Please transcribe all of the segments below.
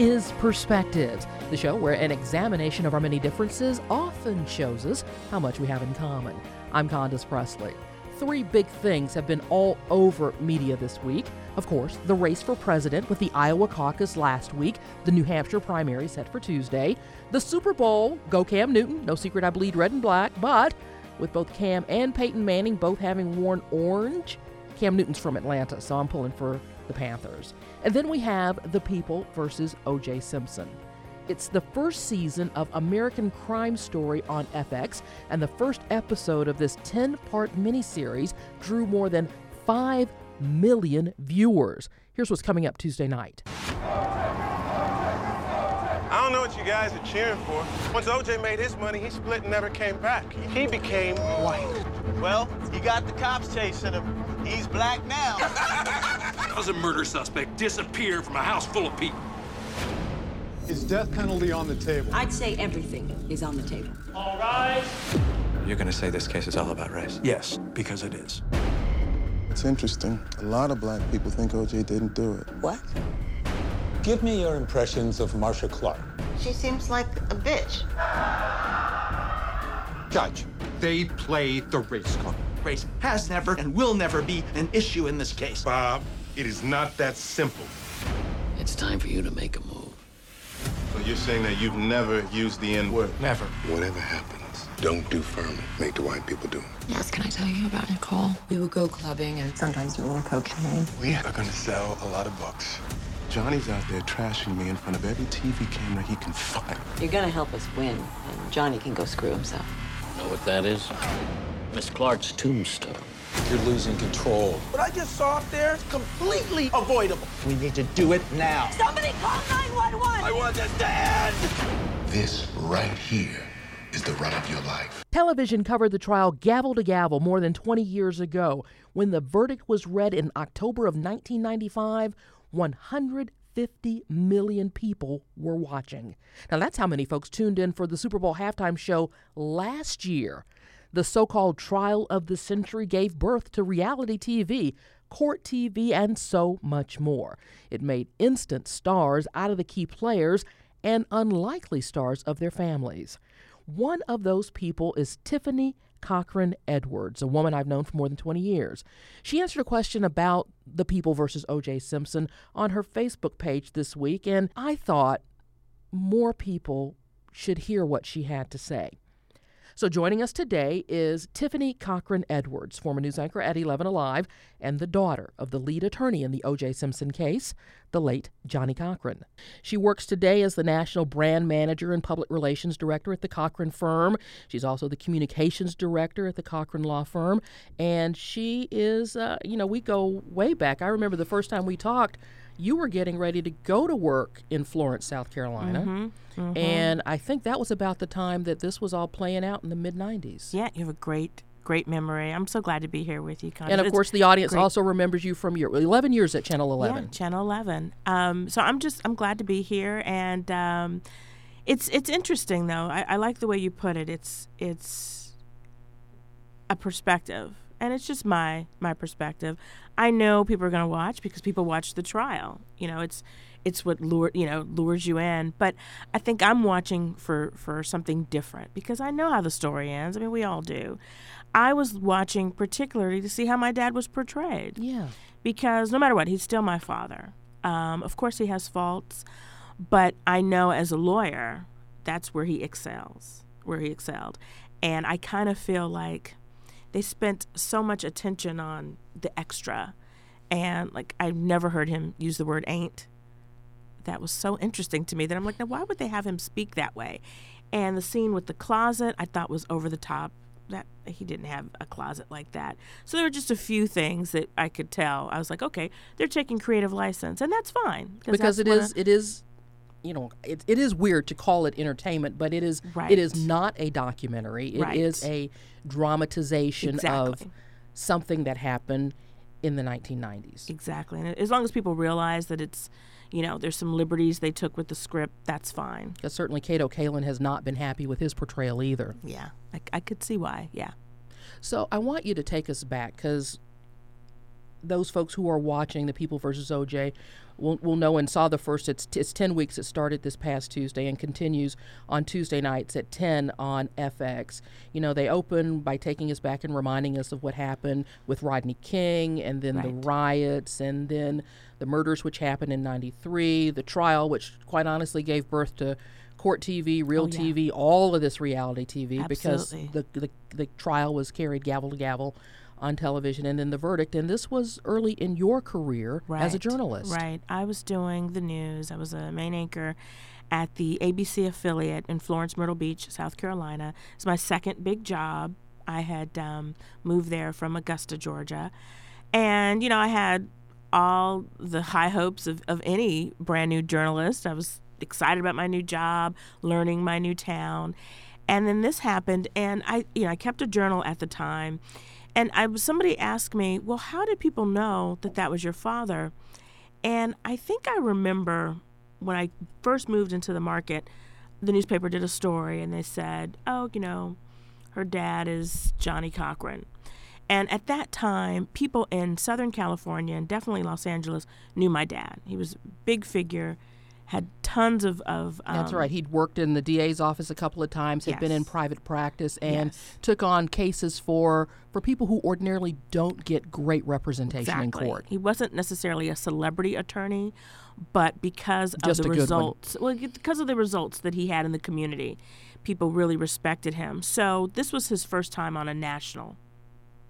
is Perspectives, the show where an examination of our many differences often shows us how much we have in common. I'm Condace Pressley. Three big things have been all over media this week. Of course, the race for president with the Iowa caucus last week, the New Hampshire primary set for Tuesday, the Super Bowl, go Cam Newton, no secret I bleed red and black, but with both Cam and Peyton Manning both having worn orange, Cam Newton's from Atlanta, so I'm pulling for the Panthers. And then we have The People versus O.J. Simpson. It's the first season of American Crime Story on FX, and the first episode of this 10 part miniseries drew more than 5 million viewers. Here's what's coming up Tuesday night. I don't know what you guys are cheering for. Once OJ made his money, he split and never came back. He became white. Well, he got the cops chasing him. He's black now. How's a murder suspect disappear from a house full of people? Is death penalty on the table? I'd say everything is on the table. All right. You're gonna say this case is all about race? Yes, because it is. It's interesting. A lot of black people think OJ didn't do it. What? Give me your impressions of Marcia Clark. She seems like a bitch. Judge, they play the race card. Race has never and will never be an issue in this case. Bob, it is not that simple. It's time for you to make a move. So you're saying that you've never used the N word? Never. Whatever happens, don't do Fuhrman. Make the white people do it. Yes, can I tell you about Nicole? We would go clubbing and sometimes do a little cocaine. We are going to sell a lot of books. Johnnie's out there trashing me in front of every TV camera he can find. You're gonna help us win, and Johnnie can go screw himself. Know what that is? Miss Clark's tombstone. You're losing control. What I just saw up there is completely avoidable. We need to do it now. Somebody call 911! I want this to end! This right here is the run of your life. Television covered the trial gavel to gavel more than 20 years ago. When the verdict was read in October of 1995, 150 million people were watching. Now, that's how many folks tuned in for the Super Bowl halftime show last year. The so called trial of the century gave birth to reality TV, court TV, and so much more. It made instant stars out of the key players and unlikely stars of their families. One of those people is Tiffany Cochran Edwards, a woman I've known for more than 20 years. She answered a question about the people versus O.J. Simpson on her Facebook page this week, and I thought more people should hear what she had to say. So joining us today is Tiffany Cochran Edwards, former news anchor at 11 Alive, and the daughter of the lead attorney in the O.J. Simpson case, the late Johnnie Cochran. She works today as the national brand manager and public relations director at the Cochran firm. She's also the communications director at the Cochran law firm, and she is, uh, you know, we go way back. I remember the first time we talked you were getting ready to go to work in Florence, South Carolina. Mm-hmm, mm-hmm. And I think that was about the time that this was all playing out in the mid 90s. Yeah, you have a great, great memory. I'm so glad to be here with you, Connie. And of course, the audience great. also remembers you from your 11 years at Channel 11. Yeah, Channel 11. Um, so I'm just, I'm glad to be here. And um, it's, it's interesting, though. I, I like the way you put it. It's, it's a perspective and it's just my my perspective. I know people are going to watch because people watch the trial. You know, it's it's what lure you know lures you in. But I think I'm watching for for something different because I know how the story ends. I mean, we all do. I was watching particularly to see how my dad was portrayed. Yeah. Because no matter what, he's still my father. Um, of course, he has faults, but I know as a lawyer, that's where he excels, where he excelled, and I kind of feel like they spent so much attention on the extra and like I've never heard him use the word ain't. That was so interesting to me that I'm like, now why would they have him speak that way? And the scene with the closet I thought was over the top. That he didn't have a closet like that. So there were just a few things that I could tell. I was like, okay, they're taking creative license, and that's fine because it is it is you know it, it is weird to call it entertainment but it is right. it is not a documentary It right. is a dramatization exactly. of something that happened in the 1990s exactly and as long as people realize that it's you know there's some liberties they took with the script that's fine because certainly Kato Kaelin has not been happy with his portrayal either yeah I, I could see why yeah so I want you to take us back because those folks who are watching the People versus OJ will, will know and saw the first. It's, it's 10 weeks. It started this past Tuesday and continues on Tuesday nights at 10 on FX. You know, they open by taking us back and reminding us of what happened with Rodney King and then right. the riots and then the murders which happened in 93, the trial, which quite honestly gave birth to court TV, real oh, yeah. TV, all of this reality TV Absolutely. because the, the, the trial was carried gavel to gavel on television and then the verdict. And this was early in your career right. as a journalist. Right. I was doing the news, I was a main anchor at the ABC affiliate in Florence, Myrtle Beach, South Carolina. It's my second big job. I had um, moved there from Augusta, Georgia. And, you know, I had all the high hopes of, of any brand new journalist. I was excited about my new job, learning my new town. And then this happened, and I, you know, I kept a journal at the time, and I somebody asked me, "Well, how did people know that that was your father?" And I think I remember when I first moved into the market, the newspaper did a story and they said, "Oh, you know, her dad is Johnnie Cochran." And at that time, people in Southern California and definitely Los Angeles knew my dad. He was a big figure had tons of. of um, That's right. He'd worked in the DA's office a couple of times, had yes. been in private practice, and yes. took on cases for for people who ordinarily don't get great representation exactly. in court. He wasn't necessarily a celebrity attorney, but because Just of the results, well, because of the results that he had in the community, people really respected him. So this was his first time on a national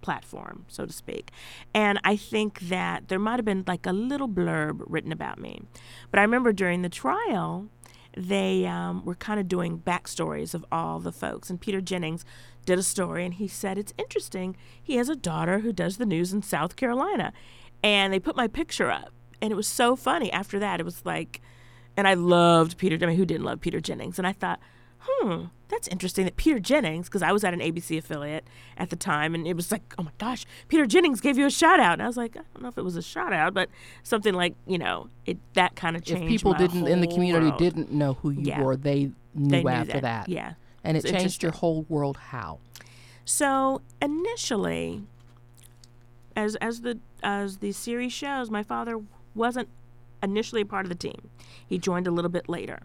platform, so to speak. And I think that there might have been like a little blurb written about me. But I remember during the trial, they um, were kind of doing backstories of all the folks. And Peter Jennings did a story, and he said, It's interesting. He has a daughter who does the news in South Carolina. And they put my picture up. And it was so funny. After that, it was like, and I loved Peter. I mean, who didn't love Peter Jennings? And I thought, hmm, that's interesting that Peter Jennings, because I was at an ABC affiliate at the time, and it was like, oh my gosh, Peter Jennings gave you a shout out. And I was like, I don't know if it was a shout out, but something like, you know, it that kind of changed. If people didn't in the community world. didn't know who you yeah. were, they knew they after knew that. that. Yeah. And it changed your whole world how? So initially, as as the as the series shows, my father wasn't initially a part of the team. He joined a little bit later.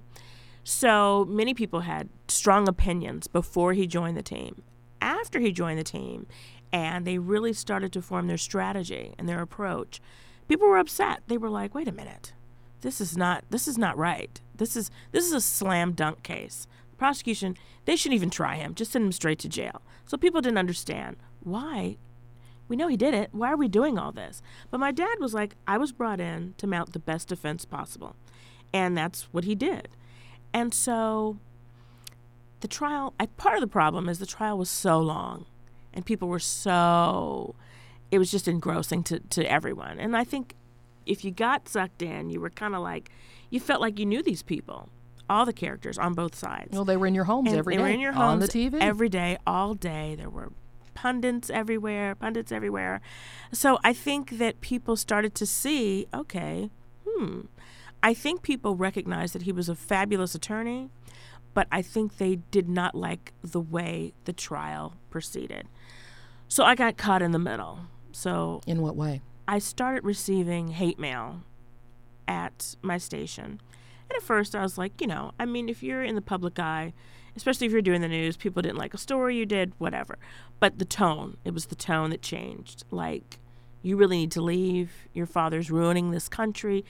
So many people had strong opinions before he joined the team. After he joined the team, and they really started to form their strategy and their approach, people were upset. They were like, "Wait a minute, this is not this is not right. This is this is a slam dunk case. The prosecution they shouldn't even try him. Just send him straight to jail." So people didn't understand why. We know he did it. Why are we doing all this? But my dad was like, I was brought in to mount the best defense possible. And that's what he did. And so the trial, I, part of the problem is the trial was so long and people were so, it was just engrossing to, to everyone. And I think if you got sucked in, you were kind of like, you felt like you knew these people, all the characters on both sides. Well, they were in your homes and every they day. were in your homes on the TV every day, all day. There were pundits everywhere, pundits everywhere. So I think that people started to see, okay, hmm, I think people recognized that he was a fabulous attorney, but I think they did not like the way the trial proceeded. So I got caught in the middle. So in what way? I started receiving hate mail at my station. And at first I was like, you know, I mean, if you're in the public eye, especially if you're doing the news, people didn't like a story you did, whatever. But the tone, it was the tone that changed. Like, you really need to leave. Your father's ruining this country.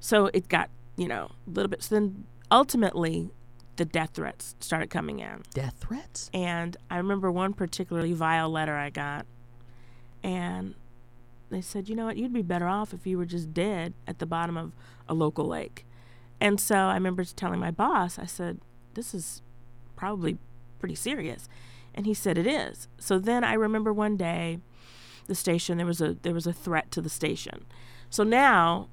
So it got, you know, a little bit. So then ultimately, the death threats started coming in. Death threats? And I remember one particularly vile letter I got. And they said, you know what, you'd be better off if you were just dead at the bottom of a local lake. And so I remember telling my boss, I said, this is probably pretty serious. And he said it is. So then I remember one day the station there was a there was a threat to the station. So now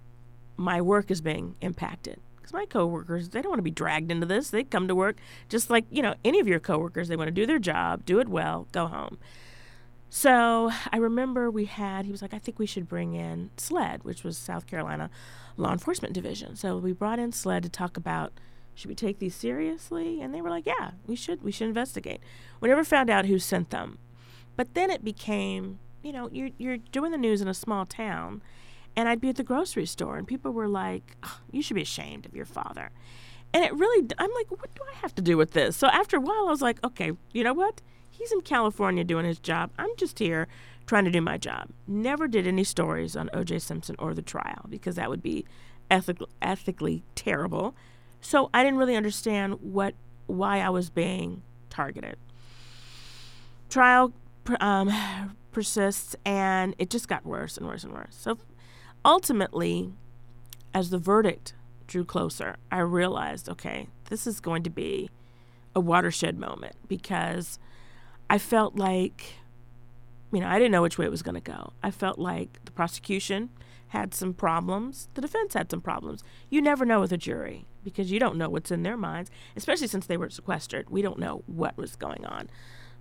my work is being impacted. Because my coworkers they don't want to be dragged into this. They come to work just like you know any of your coworkers. They want to do their job do it well go home. So i remember we had he was like i think we should bring in SLED which was south carolina law enforcement division. So we brought in SLED to talk about should we take these seriously? And they were like yeah we should we should investigate. We never found out who sent them. But then it became you know, you're you're doing the news in a small town, and I'd be at the grocery store, and people were like, oh, "You should be ashamed of your father." And it really, I'm like, what do I have to do with this? So after a while, I was like, okay, you know what? He's in California doing his job. I'm just here trying to do my job. Never did any stories on O.J. Simpson or the trial because that would be ethic- ethically terrible. So I didn't really understand what why I was being targeted. Trial um, persists, and it just got worse and worse and worse. So ultimately, as the verdict drew closer, I realized, okay, this is going to be a watershed moment because I felt like, you know, I didn't know which way it was going to go. I felt like the prosecution had some problems, the defense had some problems. You never know with a jury because you don't know what's in their minds, especially since they were sequestered. We don't know what was going on.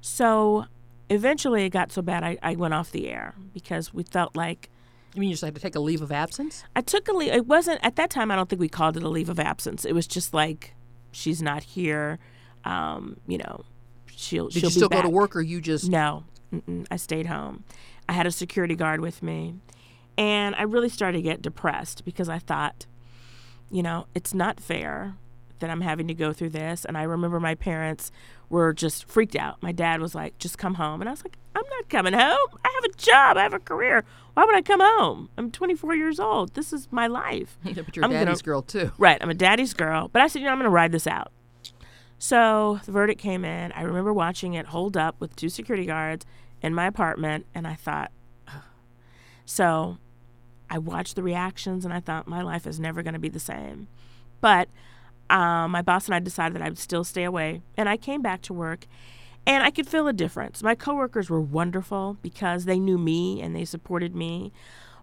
So eventually it got so bad I, I went off the air because we felt like you mean you just had to take a leave of absence? I took a leave. It wasn't at that time. I don't think we called it a leave of absence. It was just like she's not here. Um, you know, she'll. Did she'll you still be go to work, or you just No, Mm-mm. I stayed home. I had a security guard with me, and I really started to get depressed because I thought, you know, it's not fair that I'm having to go through this. And I remember my parents were just freaked out. My dad was like, "Just come home," and I was like, "I'm not coming home. I have a job. I have a career. Why would I come home? I'm 24 years old. This is my life." Yeah, but you're a I'm daddy's gonna- girl too. Right. I'm a daddy's girl. But I said, you know, I'm going to ride this out. So the verdict came in. I remember watching it hold up with two security guards in my apartment, and I thought, Ugh. so I watched the reactions, and I thought my life is never going to be the same. But um, my boss and I decided that I would still stay away, and I came back to work. And I could feel a difference. My coworkers were wonderful because they knew me and they supported me,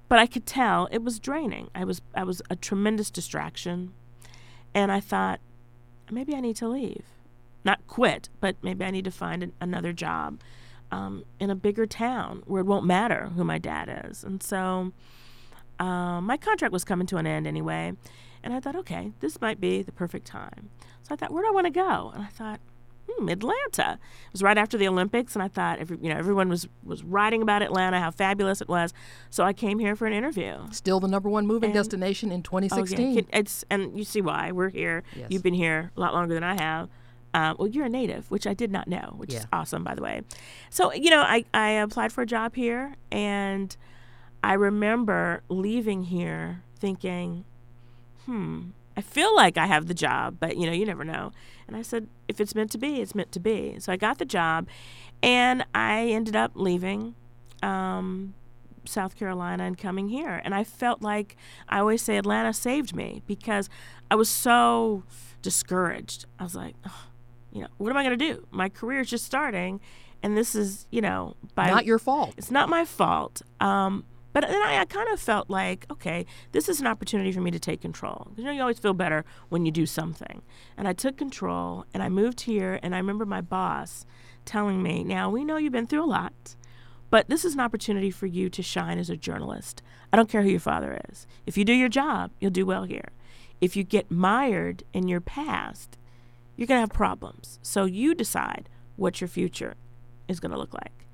but I could tell it was draining. I was I was a tremendous distraction, and I thought maybe I need to leave, not quit, but maybe I need to find an, another job um, in a bigger town where it won't matter who my dad is. And so um, my contract was coming to an end anyway, and I thought, okay, this might be the perfect time. So I thought, where do I want to go? And I thought, hmm, Atlanta. It was right after the Olympics, and I thought, every, you know, everyone was was writing about Atlanta, how fabulous it was. So I came here for an interview. Still the number one moving And- destination in Oh, yeah. 2016. It's and you see why we're here. Yes. You've been here a lot longer than I have. Um, well, you're a native, which I did not know, which Yeah. is awesome, by the way. So you know, I I applied for a job here, and I remember leaving here thinking, hmm, I feel like I have the job, but you know, you never know. And I said, if it's meant to be, it's meant to be. So I got the job, and I ended up leaving. Um, South Carolina and coming here. And I felt like I always say Atlanta saved me because I was so discouraged. I was like, "Ugh, you know, what am I going to do? My career is just starting, and this is, you know, by Not your fault. It's not my fault. Um, but then I, I kind of felt like, okay, this is an opportunity for me to take control. You know, you always feel better when you do something. And I took control, and I moved here. And I remember my boss telling me, "Now we know you've been through a lot." But this is an opportunity for you to shine as a journalist. I don't care who your father is. If you do your job, you'll do well here. If you get mired in your past, you're going to have problems. So you decide what your future is going to look like.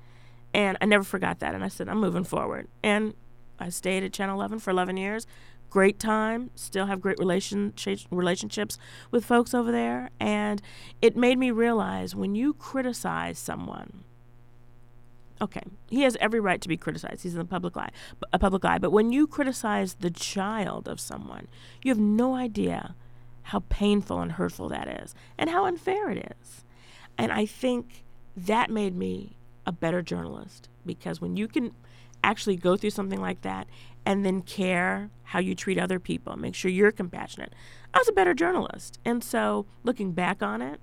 And I never forgot that. And I said, I'm moving forward. And I stayed at Channel 11 for 11 years. Great time. Still have great relationship, relationships with folks over there. And it made me realize when you criticize someone, okay, he has every right to be criticized. He's in the public eye, a public eye. But when you criticize the child of someone, you have no idea how painful and hurtful that is, and how unfair it is. And I think that made me a better journalist because when you can actually go through something like that and then care how you treat other people, make sure you're compassionate, I was a better journalist. And so, looking back on it,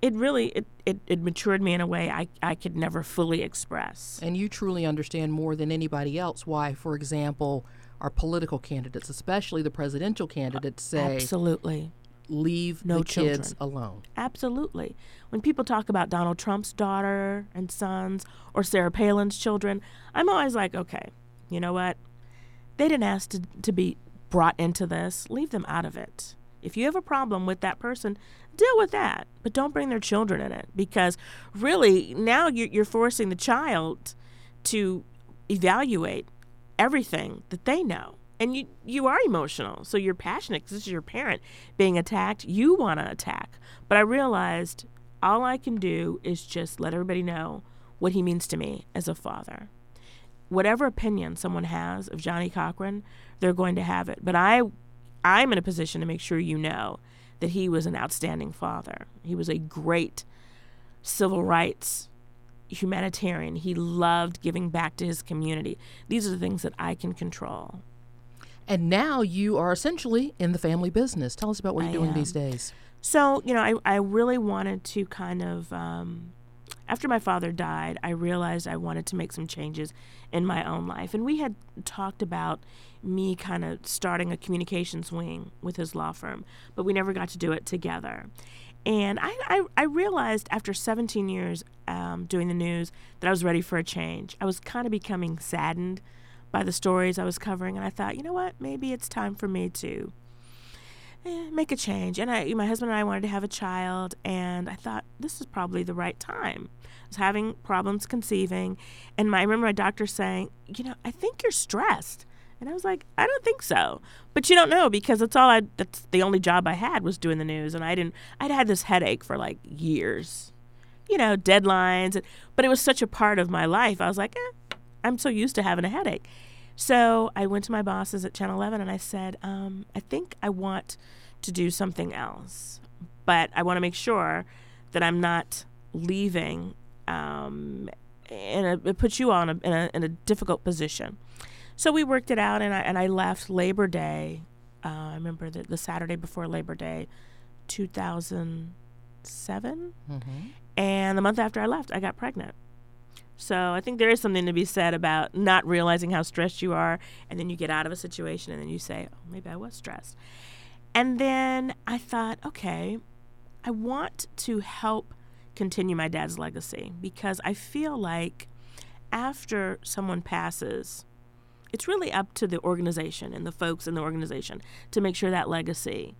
it really it, it, it matured me in a way I, I could never fully express. And you truly understand more than anybody else why, for example, our political candidates, especially the presidential candidates, say Absolutely. Leave No the kids alone. Absolutely. When people talk about Donald Trump's daughter and sons or Sarah Palin's children, I'm always like, okay, you know what? They didn't ask to, to be brought into this. Leave them out of it. If you have a problem with that person, deal with that, but don't bring their children in it because really now you're, you're forcing the child to evaluate everything that they know. And you, you are emotional, so you're passionate because this is your parent being attacked. You want to attack. But I realized all I can do is just let everybody know what he means to me as a father. Whatever opinion someone has of Johnnie Cochran, they're going to have it. But I, I'm in a position to make sure you know that he was an outstanding father. He was a great civil rights humanitarian. He loved giving back to his community. These are the things that I can control. And now you are essentially in the family business. Tell us about what you're I doing am. these days. So, you know, I, I really wanted to kind of, um, after my father died, I realized I wanted to make some changes in my own life. And we had talked about me kind of starting a communications wing with his law firm, but we never got to do it together. And I, I, I realized after 17 years um, doing the news that I was ready for a change. I was kind of becoming saddened by the stories I was covering, and I thought, you know what, maybe it's time for me to eh, make a change. And I, my husband and I wanted to have a child, and I thought this is probably the right time. I was having problems conceiving, and my, I remember my doctor saying, you know, I think you're stressed. And I was like, I don't think so. But you don't know because that's all I that's the only job I had was doing the news and I didn't I'd had this headache for like years. You know, deadlines, but it was such a part of my life. I was like, eh, I'm so used to having a headache. So I went to my bosses at Channel 11 and I said, um, I think I want to do something else, but I want to make sure that I'm not leaving. Um, and it, puts you all in a, in a, in a difficult position. So we worked it out, and I and I left Labor Day. Uh, I remember the, the Saturday before Labor Day, 2007. Mm-hmm. And the month after I left, I got pregnant. So I think there is something to be said about not realizing how stressed you are, and then you get out of a situation, and then you say, "Oh, maybe I was stressed." And then I thought, okay, I want to help continue my dad's legacy because I feel like after someone passes, it's really up to the organization and the folks in the organization to make sure that legacy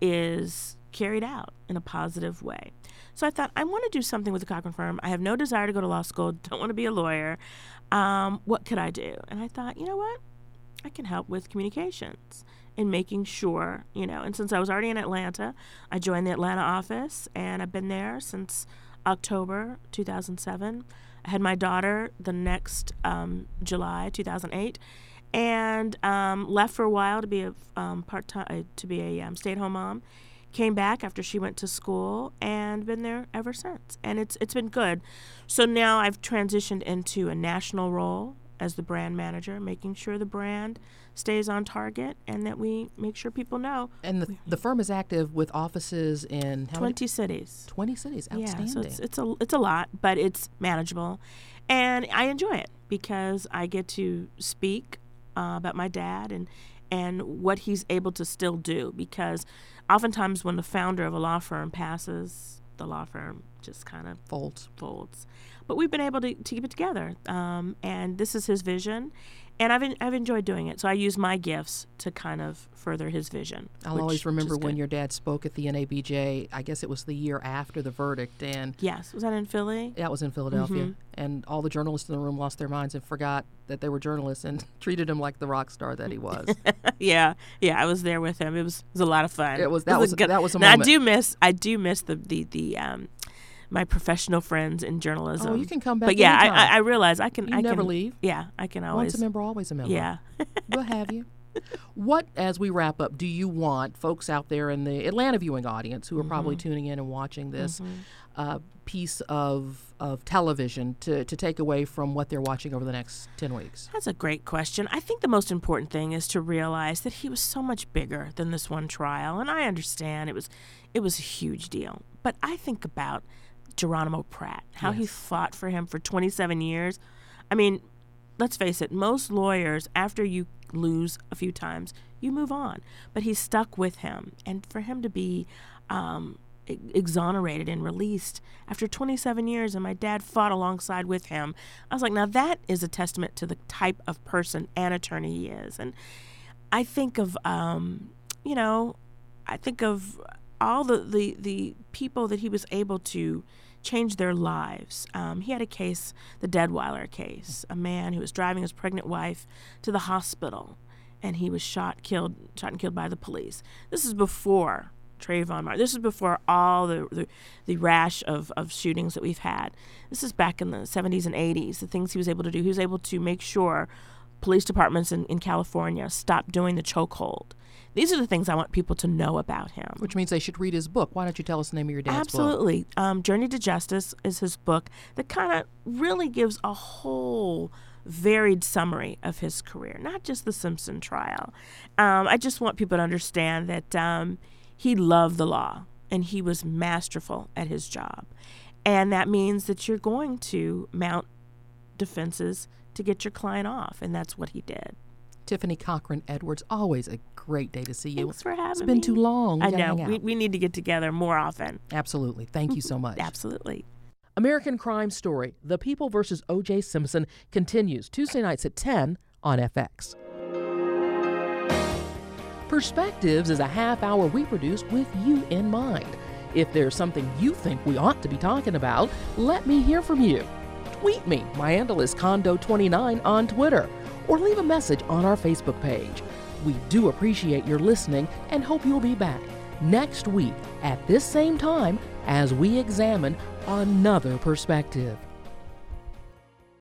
is carried out in a positive way. So I thought I want to do something with the Cochran firm. I have no desire to go to law school. Don't want to be a lawyer. Um, what could I do? And I thought, you know what? I can help with communications and making sure, you know. And since I was already in Atlanta, I joined the Atlanta office, and I've been there since October 2007. I had my daughter the next um, July 2008, and um, left for a while to be a um, part time uh, to be a um, stay at home mom. Came back after she went to school and been there ever since, and it's it's been good. So now I've transitioned into a national role as the brand manager, making sure the brand stays on target and that we make sure people know. And the, the firm is active with offices in how 20 many? cities. 20 cities. Outstanding. Yeah, so it's, it's a it's a lot, but it's manageable, and I enjoy it because I get to speak uh, about my dad and and what he's able to still do. Because oftentimes when the founder of a law firm passes, the law firm just kind of folds. Folds. But we've been able to, to keep it together, um, and this is his vision, and I've en- I've enjoyed doing it. So I use my gifts to kind of further his vision. I'll which- always remember when good. your dad spoke at the NABJ. I guess it was the year after the verdict, and Yes, was that in Philly? that was in Philadelphia. Mhm. And all the journalists in the room lost their minds and forgot that they were journalists and treated him like the rock star that he was. yeah, yeah, I was there with him. It was it was a lot of fun. It was- It that a was- good- that was a moment. I do miss I do miss the the the um my professional friends in journalism. Oh, you can come back But yeah, I. I, I realize I can. You I never can, leave. Yeah, I can always. Once a member, always a member. Yeah. we'll have you. What, as we wrap up, do you want folks out there in the Atlanta viewing audience who are probably Mhm. tuning in and watching this Mhm. uh, piece of, of television to, to take away from what they're watching over the next 10 weeks? That's a great question. I think the most important thing is to realize that he was so much bigger than this one trial, and I understand it was it was a huge deal. But I think about Geronimo Pratt, how he fought for him for 27 years. I mean, let's face it, most lawyers after you lose a few times, you move on. But he stuck with him, and for him to be um, exonerated and released after 27 years, and my dad fought alongside with him. I was like, now that is a testament to the type of person and attorney he is. And I think of, um, you know, I think of all the, the, the people that he was able to changed their lives. Um, he had a case, the Deadwyler case, a man who was driving his pregnant wife to the hospital, and he was shot, killed, shot and killed by the police. This is before Trayvon Martin. This is before all the, the, the rash of, of shootings that we've had. This is back in the 70s and 80s. The things he was able to do. He was able to make sure police departments in, in California stopped doing the chokehold. These are the things I want people to know about him. Which means they should read his book. Why don't you tell us the name of your dad's Absolutely. book? Absolutely. Um, Journey to Justice is his book that kind of really gives a whole varied summary of his career, not just the Simpson trial. Um, I just want people to understand that um, he loved the law and he was masterful at his job. And that means that you're going to mount defenses to get your client off, and that's what he did. Tiffany Cochran Edwards, always a great day to see you. Thanks for having me. It's been me. too long. We I know. We, we need to get together more often. Absolutely. Thank you so much. Absolutely. American Crime Story The People versus O.J. Simpson continues Tuesday nights at 10 on FX. Perspectives is a half hour we produce with you in mind. If there's something you think we ought to be talking about, let me hear from you. Tweet me. My handle is Condo29 on Twitter, or leave a message on our Facebook page. We do appreciate your listening and hope you'll be back next week at this same time as we examine another perspective.